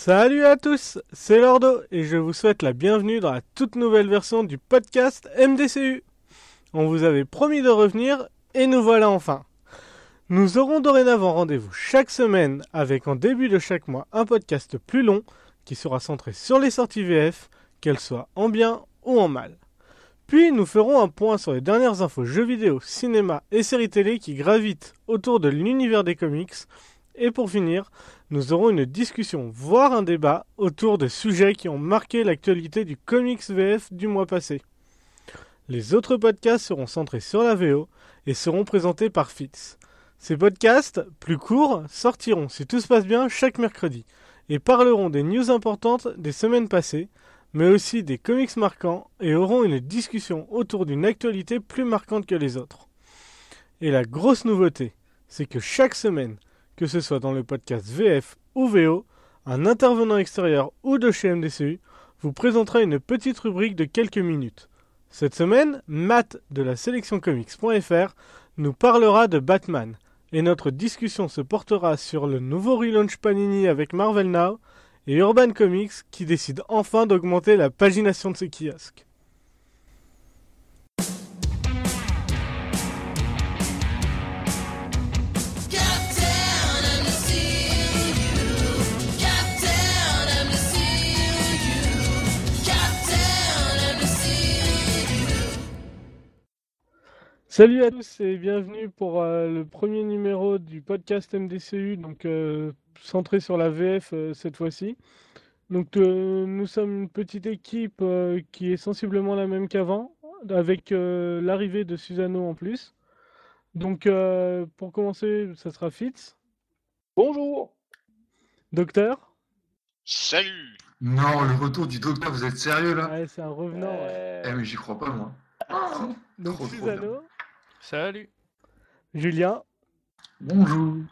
Salut à tous, c'est Lordo et je vous souhaite la bienvenue dans la toute nouvelle version du podcast MDCU. On vous avait promis de revenir et nous voilà enfin. Nous aurons dorénavant rendez-vous chaque semaine avec en début de chaque mois un podcast plus long qui sera centré sur les sorties VF, qu'elles soient en bien ou en mal. Puis nous ferons un point sur les dernières infos jeux vidéo, cinéma et séries télé qui gravitent autour de l'univers des comics. Et pour finir, nous aurons une discussion, voire un débat, autour de sujets qui ont marqué l'actualité du comics VF du mois passé. Les autres podcasts seront centrés sur la VO et seront présentés par Fitz. Ces podcasts, plus courts, sortiront, si tout se passe bien, chaque mercredi et parleront des news importantes des semaines passées, mais aussi des comics marquants et auront une discussion autour d'une actualité plus marquante que les autres. Et la grosse nouveauté, c'est que chaque semaine, que ce soit dans le podcast VF ou VO, un intervenant extérieur ou de chez MDCU vous présentera une petite rubrique de quelques minutes. Cette semaine, Matt de la sélectioncomics.fr nous parlera de Batman, et notre discussion se portera sur le nouveau relaunch Panini avec Marvel Now et Urban Comics qui décide enfin d'augmenter la pagination de ses kiosques. Salut à tous et bienvenue pour euh, le premier numéro du podcast MDCU, donc euh, centré sur la VF euh, cette fois-ci. Donc nous sommes une petite équipe qui est sensiblement la même qu'avant, avec l'arrivée de Susano en plus. Donc pour commencer, ça sera Fitz. Bonjour. Docteur. Salut. Non, le retour du docteur, vous êtes sérieux là? Ouais, c'est un revenant. Eh mais j'y crois pas moi. Donc Trop, trop Susano. Salut. Julien. Bonjour.